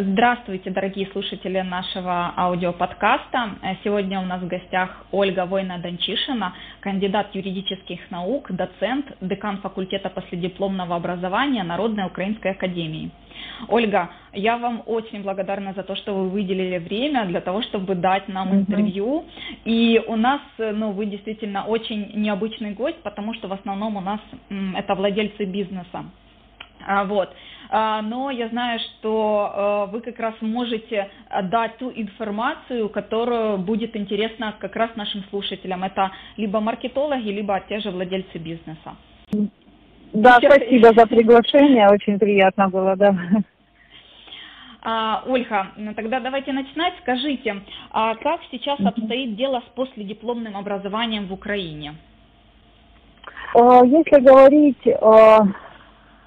Здравствуйте, дорогие слушатели нашего аудиоподкаста. Сегодня у нас в гостях Ольга Война-Дончишина, кандидат юридических наук, доцент, декан факультета последипломного образования Народной Украинской Академии. Ольга, я вам очень благодарна за то, что вы выделили время для того, чтобы дать нам интервью. И у нас, ну, вы действительно очень необычный гость, потому что в основном у нас это владельцы бизнеса. А, вот. А, но я знаю, что э, вы как раз можете дать ту информацию, которая будет интересна как раз нашим слушателям. Это либо маркетологи, либо те же владельцы бизнеса. Да, Сейчас... спасибо за приглашение, очень приятно было, да. А, Ольга, тогда давайте начинать. Скажите, а как сейчас обстоит дело с последипломным образованием в Украине? Если говорить,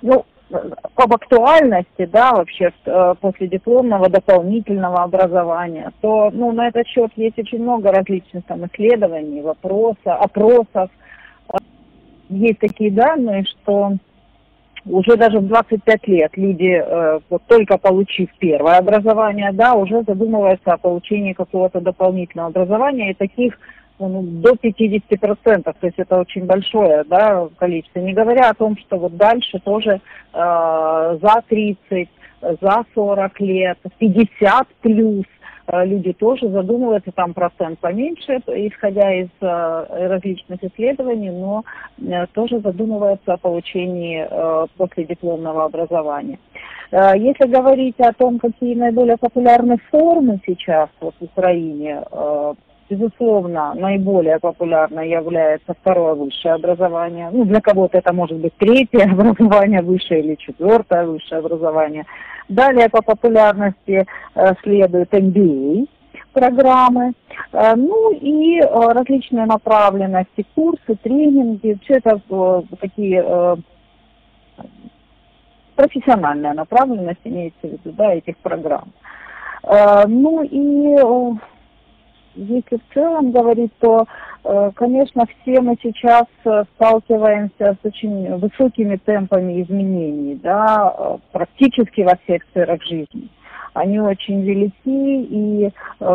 ну, об актуальности, да, вообще э, после дипломного дополнительного образования, то, ну, на этот счет есть очень много различных там исследований, вопросов, опросов. Есть такие данные, что уже даже в 25 лет люди, э, вот только получив первое образование, да, уже задумываются о получении какого-то дополнительного образования, и таких ну, до 50%, то есть это очень большое да, количество. Не говоря о том, что вот дальше тоже э, за 30, за 40 лет, 50 плюс э, люди тоже задумываются, там процент поменьше, исходя из э, различных исследований, но э, тоже задумываются о получении э, последипломного образования. Э, если говорить о том, какие наиболее популярные формы сейчас вот в Украине, э, Безусловно, наиболее популярной является второе высшее образование. Ну, для кого-то это может быть третье образование высшее или четвертое высшее образование. Далее по популярности э, следует MBA программы, э, ну и э, различные направленности, курсы, тренинги, все это такие профессиональная направленность имеется в виду, да, этих программ. Ну и если в целом говорить, то, э, конечно, все мы сейчас э, сталкиваемся с очень высокими темпами изменений, да, э, практически во всех сферах жизни. Они очень велики, и,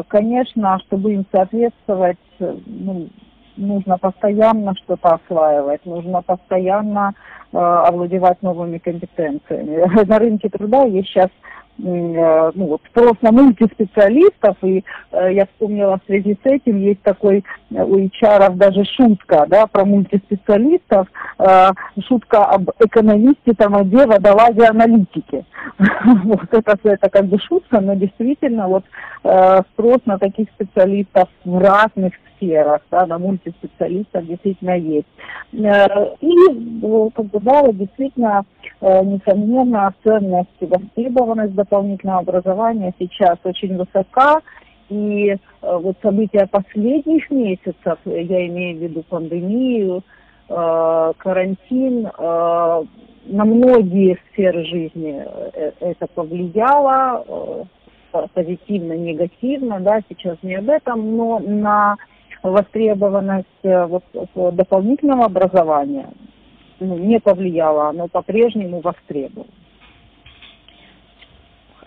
конечно, чтобы им соответствовать, ну, нужно постоянно что-то осваивать, нужно постоянно э, овладевать новыми компетенциями. На рынке труда есть сейчас ну, вот, спрос на мультиспециалистов, и э, я вспомнила в связи с этим, есть такой э, у HR даже шутка, да, про мультиспециалистов, э, шутка об экономисте, там, где водолазе аналитике. вот это, это как бы шутка, но действительно вот э, спрос на таких специалистов в разных сферах, да, на мультиспециалистов действительно есть. Э, и, как бы, да, действительно, Э, несомненно, ценность и востребованность дополнительного образования сейчас очень высока, и э, вот события последних месяцев, я имею в виду пандемию, э, карантин, на многие сферы жизни это повлияло, позитивно, негативно, да, сейчас не об этом, но на востребованность вот, дополнительного образования, ну, не повлияло, оно по-прежнему востребовано.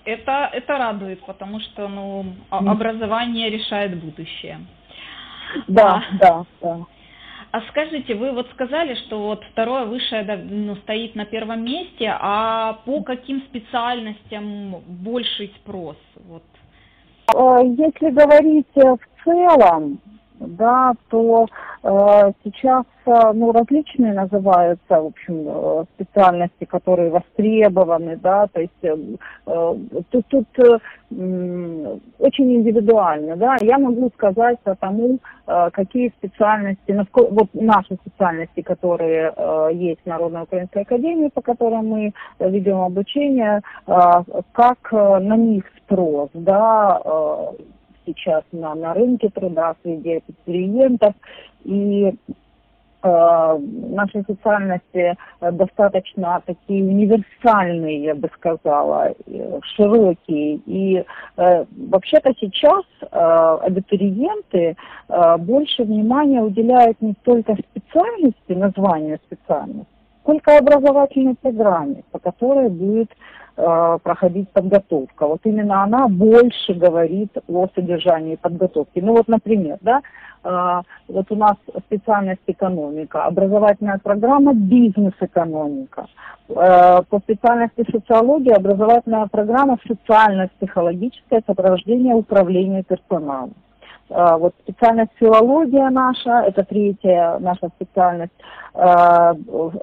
Это, это радует, потому что ну, образование решает будущее. Да, а, да, да. А скажите, вы вот сказали, что вот второе высшее ну, стоит на первом месте, а по каким специальностям больший спрос? Вот. А, если говорить в целом, да, то э, сейчас э, ну, различные называются, в общем, э, специальности, которые востребованы, да, то есть э, э тут, тут э, очень индивидуально, да, я могу сказать по тому, э, какие специальности, насколько, вот наши специальности, которые э, есть в Народной Украинской Академии, по которым мы ведем обучение, э, как э, на них спрос, да, э, сейчас на, на рынке труда среди абитуриентов. И э, наши специальности достаточно такие универсальные, я бы сказала, широкие. И э, вообще-то сейчас э, абитуриенты э, больше внимания уделяют не только специальности, названию специальности, сколько образовательной программе, по которой будет проходить подготовка. Вот именно она больше говорит о содержании подготовки. Ну вот, например, да, вот у нас специальность экономика, образовательная программа бизнес-экономика. По специальности социология образовательная программа социально-психологическое сопровождение управления персоналом. А, вот специальность филология наша, это третья наша специальность, а,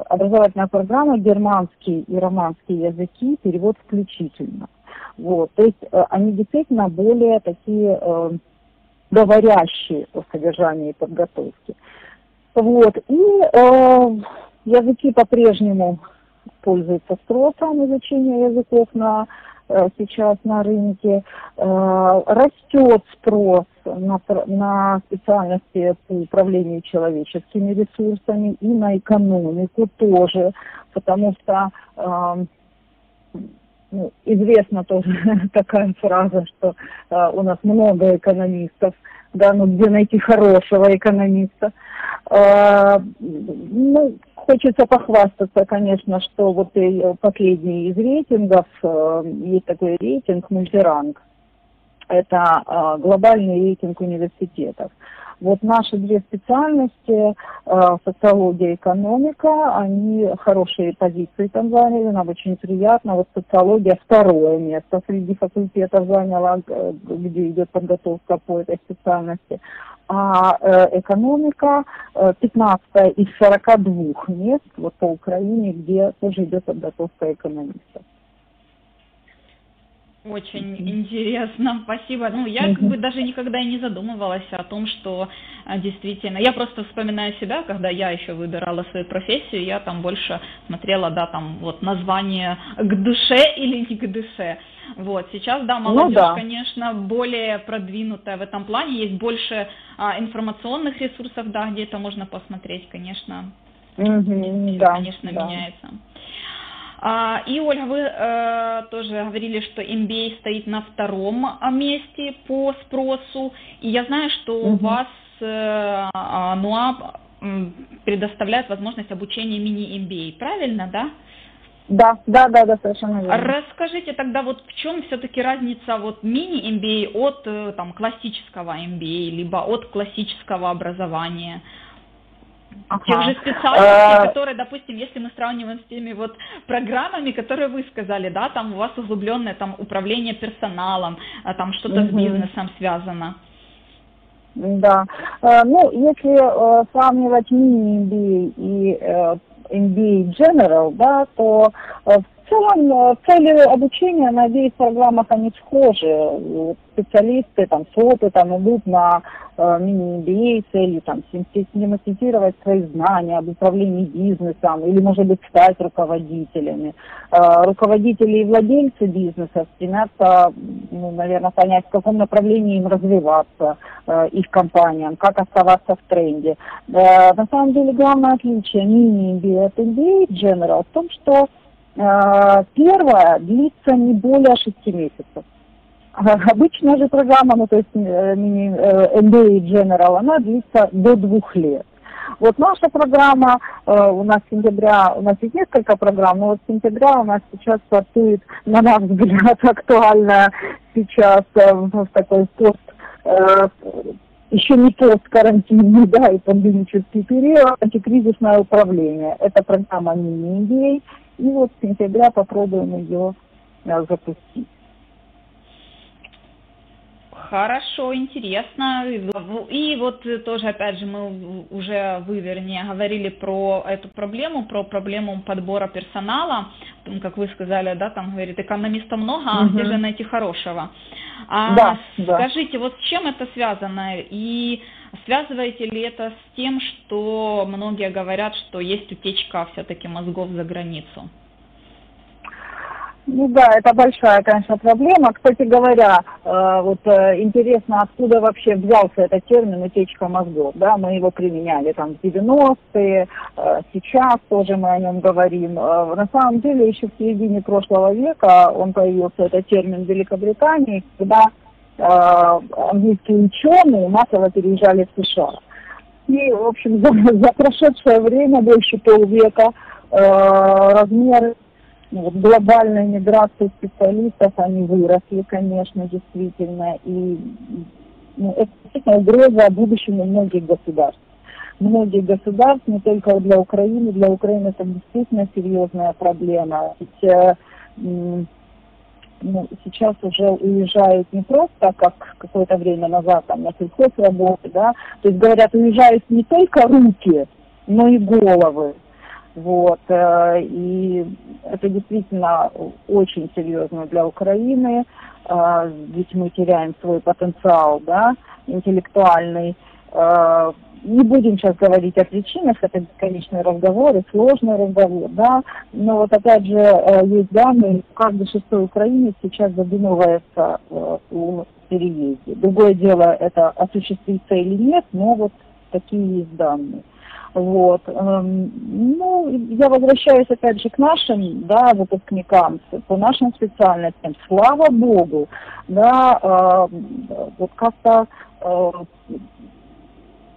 образовательная программа германский и романский языки, перевод включительно. Вот, то есть э, они действительно более такие э, говорящие о содержании подготовки. Вот, и э, языки по-прежнему пользуются спросом изучения языков на сейчас на рынке. Э, растет спрос на, на специальности по управлению человеческими ресурсами и на экономику тоже, потому что эм, ну, известна тоже такая фраза, что э, у нас много экономистов, да, ну где найти хорошего экономиста. ну, Хочется похвастаться, конечно, что вот последний из рейтингов, э, есть такой рейтинг мультиранг, это э, глобальный рейтинг университетов. Вот наши две специальности, э, социология и экономика, они хорошие позиции там заняли, нам очень приятно. Вот социология второе место среди факультетов заняла, где идет подготовка по этой специальности а э, экономика 15 э, из 42 мест вот по Украине, где тоже идет подготовка экономистов. Очень интересно, спасибо. Ну, я как бы даже никогда и не задумывалась о том, что а, действительно, я просто вспоминаю себя, когда я еще выбирала свою профессию, я там больше смотрела, да, там вот название к душе или не к душе. Вот, сейчас, да, молодежь, ну, да. конечно, более продвинутая в этом плане, есть больше а, информационных ресурсов, да, где это можно посмотреть, конечно, угу, да, конечно, да. меняется. А, и, Ольга, вы э, тоже говорили, что MBA стоит на втором а, месте по спросу. И я знаю, что угу. у вас э, НУА предоставляет возможность обучения мини-MBA, правильно, да? Да, да, да, да, совершенно верно. Расскажите тогда, вот в чем все-таки разница вот мини-MBA от э, там, классического MBA, либо от классического образования? Ага. тех же специальностей, а... которые, допустим, если мы сравниваем с теми вот программами, которые вы сказали, да, там у вас углубленное там управление персоналом, а там что-то угу. с бизнесом связано. Да. Э, ну, если э, сравнивать мини-MBA и MBA General, да, то в в целом э, цели обучения на обеих программах они схожи. Специалисты там с опытом идут на э, мини-MBA целью там систематизировать свои знания об управлении бизнесом или, может быть, стать руководителями. Э, руководители и владельцы бизнеса стремятся, ну, наверное, понять, в каком направлении им развиваться, э, их компаниям, как оставаться в тренде. Э, на самом деле главное отличие мини-MBA от MBA General в том, что Э, первая длится не более шести месяцев. Обычная же программа, ну то есть э, MBA General, она длится до двух лет. Вот наша программа, э, у нас сентября, у нас есть несколько программ, но вот сентября у нас сейчас стартует, на наш взгляд, актуальная сейчас в такой пост еще не посткарантинный, да, и пандемический период, антикризисное управление. Это программа мини-MBA, и вот с сентября попробуем ее э, запустить. Хорошо, интересно. И вот тоже, опять же, мы уже, вы, вернее, говорили про эту проблему, про проблему подбора персонала. Как вы сказали, да, там, говорит, экономиста много, а угу. где же найти хорошего? А да, скажите, да. вот с чем это связано? И связываете ли это с тем, что многие говорят, что есть утечка все-таки мозгов за границу? Ну да, это большая, конечно, проблема. Кстати говоря, э, вот э, интересно, откуда вообще взялся этот термин утечка мозгов. Да, мы его применяли там в 90-е, э, сейчас тоже мы о нем говорим. На самом деле еще в середине прошлого века он появился, этот термин в Великобритании, когда английские ученые массово переезжали в США. И, в общем, за, за прошедшее время, больше полвека, размеры вот, глобальной миграции специалистов, они выросли, конечно, действительно, и ну, это действительно угроза будущему многих государств. Многих государств, не только для Украины, для Украины это действительно серьезная проблема. Ведь, э, ну, сейчас уже уезжают не просто, как какое-то время назад, там, на сельхозработы, да, то есть, говорят, уезжают не только руки, но и головы. Вот, э, и это действительно очень серьезно для Украины, э, ведь мы теряем свой потенциал, да, интеллектуальный. Э, не будем сейчас говорить о причинах, это бесконечный разговор и сложный разговор, да, но вот опять же есть данные, каждый шестой украинец сейчас задумывается о переезде. Другое дело, это осуществится или нет, но вот такие есть данные. Вот. Эм, ну, я возвращаюсь опять же к нашим, да, выпускникам, по нашим специальностям. Слава Богу, да, э, вот как-то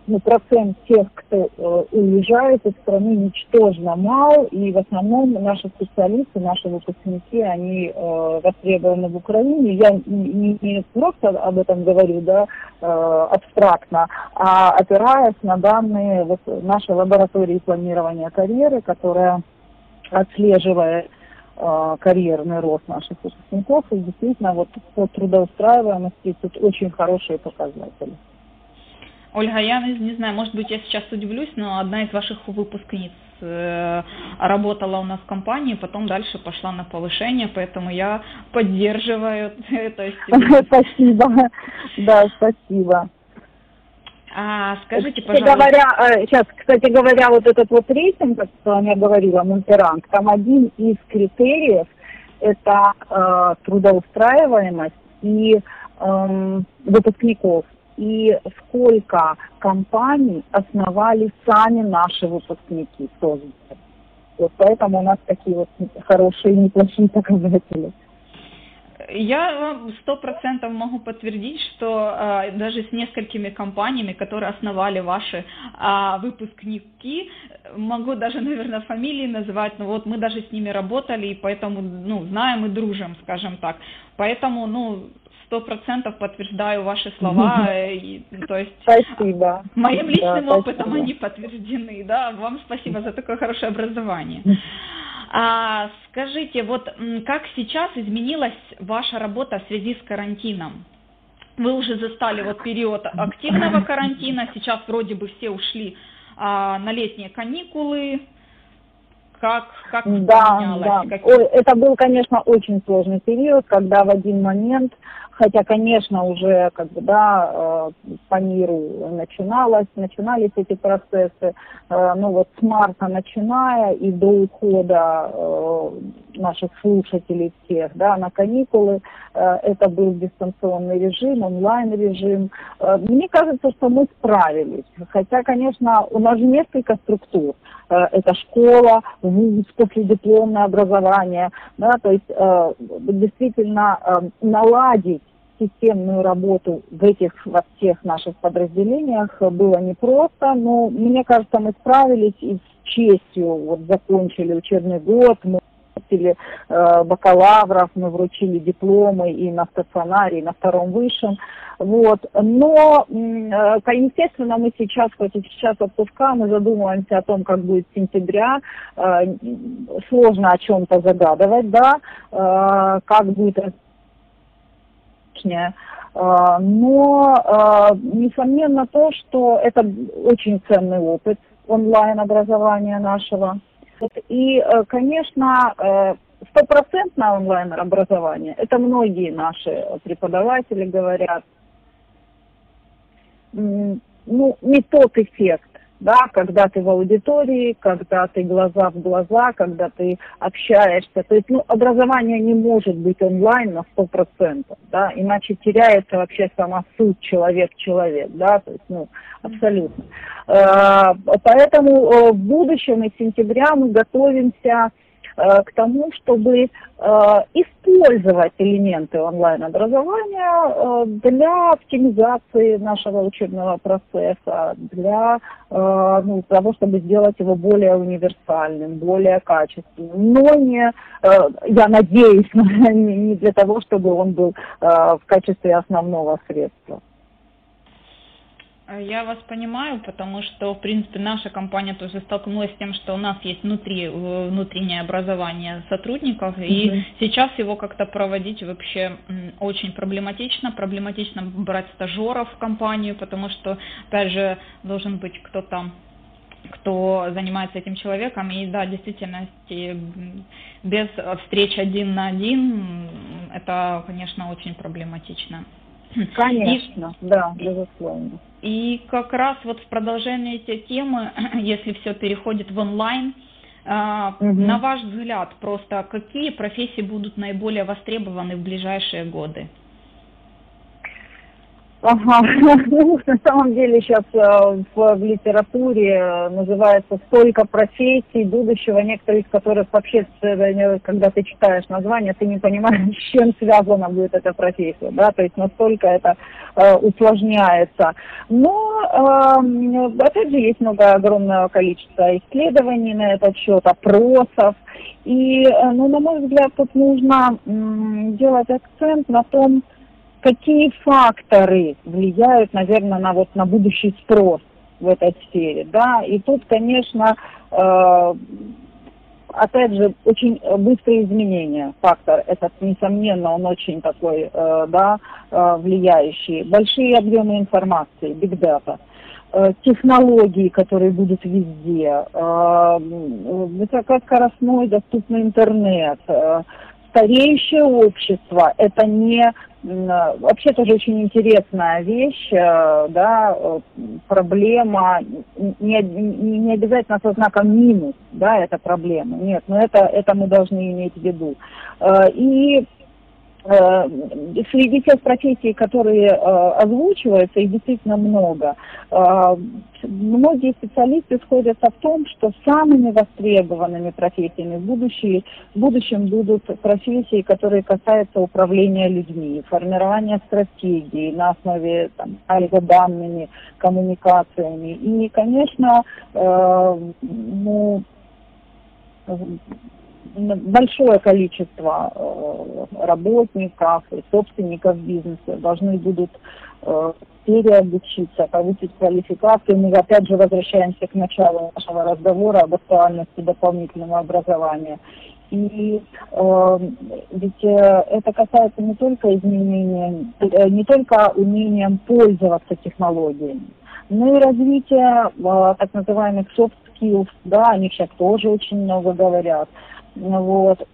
ну, процент тех, кто э, уезжает из страны, ничтожно мал, и в основном наши специалисты, наши выпускники, они э, востребованы в Украине. Я не, не просто об этом говорю, да, э, абстрактно, а опираясь на данные нашей лаборатории планирования карьеры, которая отслеживает карьерный рост наших выпускников, и действительно вот по трудоустраиваемости тут очень хорошие показатели. Ольга, я не знаю, может быть, я сейчас удивлюсь, но одна из ваших выпускниц э, работала у нас в компании, потом дальше пошла на повышение, поэтому я поддерживаю. Спасибо. Да, спасибо. А, скажите, пожалуйста. Говоря, сейчас, э, кстати говоря, вот этот вот рейтинг, о я говорила, Мультеранг, там один из критериев это э, трудоустраиваемость и э, выпускников и сколько компаний основали сами наши выпускники создали. Вот поэтому у нас такие вот хорошие, неплохие показатели. Я сто процентов могу подтвердить, что э, даже с несколькими компаниями, которые основали ваши э, выпускники, могу даже, наверное, фамилии называть, но вот мы даже с ними работали, и поэтому, ну, знаем и дружим, скажем так. Поэтому, ну, сто процентов подтверждаю ваши слова. И, то есть спасибо. моим личным да, опытом спасибо. они подтверждены. Да, вам спасибо за такое хорошее образование. А, скажите, вот как сейчас изменилась ваша работа в связи с карантином? Вы уже застали вот период активного карантина, сейчас вроде бы все ушли а, на летние каникулы, как, как да, да. Ой, это был, конечно, очень сложный период, когда в один момент хотя, конечно, уже как бы, да, э, по миру начиналось, начинались эти процессы, ну вот с марта начиная и до ухода э, наших слушателей всех, да, на каникулы, это был дистанционный режим, онлайн-режим. Мне кажется, что мы справились, хотя, конечно, у нас же несколько структур, это школа, вуз, последипломное образование, да, то есть действительно наладить системную работу в этих во всех наших подразделениях было непросто, но мне кажется, мы справились и с честью вот закончили учебный год, мы выпустили э, бакалавров, мы вручили дипломы и на стационаре, и на втором высшем. Вот. Но, э, естественно, мы сейчас, хоть и сейчас отпуска, мы задумываемся о том, как будет сентября. Э, сложно о чем-то загадывать, да, э, как будет лишнее. А, но, а, несомненно, то, что это очень ценный опыт онлайн-образования нашего. И, э, конечно, э, стопроцентное онлайн-образование, это многие наши преподаватели говорят, ну, не тот эффект, да, когда ты в аудитории, когда ты глаза в глаза, когда ты общаешься. То есть, ну, образование не может быть онлайн на сто процентов, да, иначе теряется вообще сама суть человек-человек, да, то есть, ну, абсолютно. Э, поэтому э, в будущем, из сентября мы готовимся к тому, чтобы использовать элементы онлайн-образования для оптимизации нашего учебного процесса, для ну, того, чтобы сделать его более универсальным, более качественным, но не, я надеюсь, не для того, чтобы он был в качестве основного средства. Я вас понимаю, потому что, в принципе, наша компания тоже столкнулась с тем, что у нас есть внутри, э, внутреннее образование сотрудников, mm-hmm. и сейчас его как-то проводить вообще очень проблематично. Проблематично брать стажеров в компанию, потому что, опять же, должен быть кто-то кто занимается этим человеком. И да, действительно, без встреч один на один, это, конечно, очень проблематично. Конечно, и, да, безусловно. И как раз вот в продолжение этой темы, если все переходит в онлайн, угу. на ваш взгляд, просто какие профессии будут наиболее востребованы в ближайшие годы? Ага, на самом деле сейчас э, в, литературе э, называется столько профессий будущего, некоторые из которых вообще, э, когда ты читаешь название, ты не понимаешь, с чем связана будет эта профессия, да, то есть настолько это усложняется. Но, э, опять же, есть много, огромное количество исследований на этот счет, опросов, и, ну, на мой взгляд, тут нужно делать акцент на том, какие факторы влияют, наверное, на вот на будущий спрос в этой сфере, да, и тут, конечно, э, опять же, очень быстрые изменения, фактор этот, несомненно, он очень такой, э, да, э, влияющий, большие объемы информации, big data, э, технологии, которые будут везде, э, высокоскоростной доступный интернет, э, стареющее общество, это не вообще тоже очень интересная вещь, э, да, э, проблема, не, не обязательно со знаком минус, да, это проблема, нет, но это, это мы должны иметь в виду. Э, и среди тех профессий, которые э, озвучиваются, их действительно много. Э, многие специалисты сходятся в том, что самыми востребованными профессиями в, будущем, в будущем будут профессии, которые касаются управления людьми, формирования стратегий на основе там, алгоданными коммуникациями. И, конечно, ну, большое количество э, работников и собственников бизнеса должны будут э, переобучиться, повысить квалификацию. Мы опять же возвращаемся к началу нашего разговора об актуальности дополнительного образования. И э, ведь э, это касается не только изменения, э, не только умением пользоваться технологиями, но и развития э, так называемых soft skills, да, они сейчас тоже очень много говорят. Вот.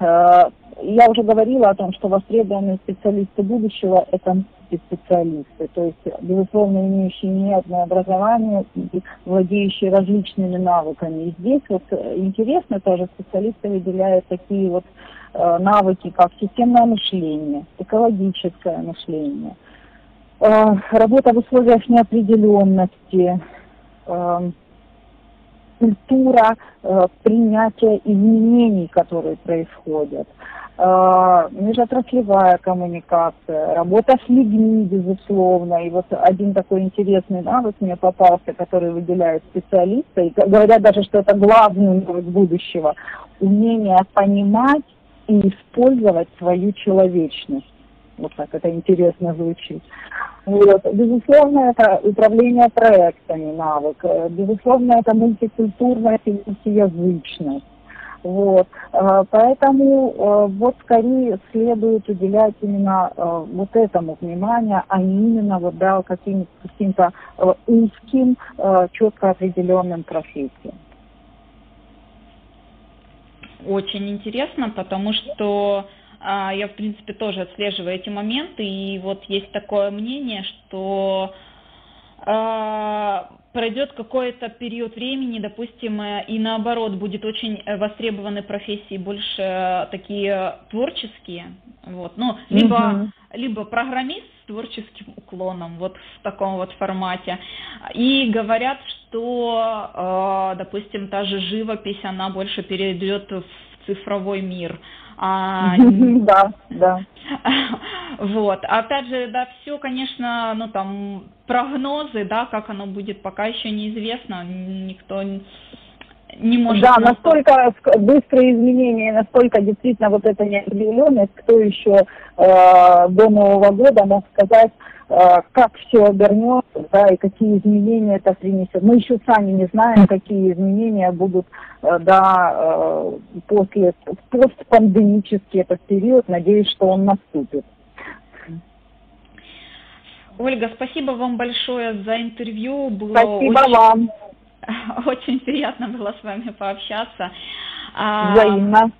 Э, я уже говорила о том, что востребованные специалисты будущего – это специалисты, то есть, безусловно, имеющие не одно образование владеющие различными навыками. И здесь вот э, интересно тоже специалисты выделяют такие вот э, навыки, как системное мышление, экологическое мышление, работа в условиях неопределенности, культура э, принятия изменений, которые происходят, э, межотраслевая коммуникация, работа с людьми, безусловно. И вот один такой интересный навык мне попался, который выделяет специалиста, и говорят даже, что это главный навык будущего, умение понимать и использовать свою человечность. Вот так это интересно звучит. Вот. Безусловно, это управление проектами навык. Безусловно, это мультикультурность и мультиязычность. Вот. А, поэтому а, вот скорее следует уделять именно а, вот этому внимание, а не именно вот, да, каким-то каким узким, четко определенным профессиям. Очень интересно, потому что я, в принципе, тоже отслеживаю эти моменты, и вот есть такое мнение, что а, пройдет какой-то период времени, допустим, э, и наоборот, будет очень востребованы профессии больше такие творческие, вот, ну, либо, угу. либо программист с творческим уклоном, вот в таком вот формате. И говорят, что, э, допустим, та же живопись, она больше перейдет в цифровой мир. А, да, да. Вот. Опять же, да, все, конечно, ну там прогнозы, да, как оно будет, пока еще неизвестно, никто не может... Да, настолько быстрые изменения, настолько действительно вот эта неопределенность, кто еще э, до Нового года мог сказать, э, как все обернется, да, и какие изменения это принесет. Мы еще сами не знаем, какие изменения будут, э, да, э, после, постпандемический этот период, надеюсь, что он наступит. Ольга, спасибо вам большое за интервью. Было спасибо очень... вам. Очень приятно было с вами пообщаться. А, Взаимно.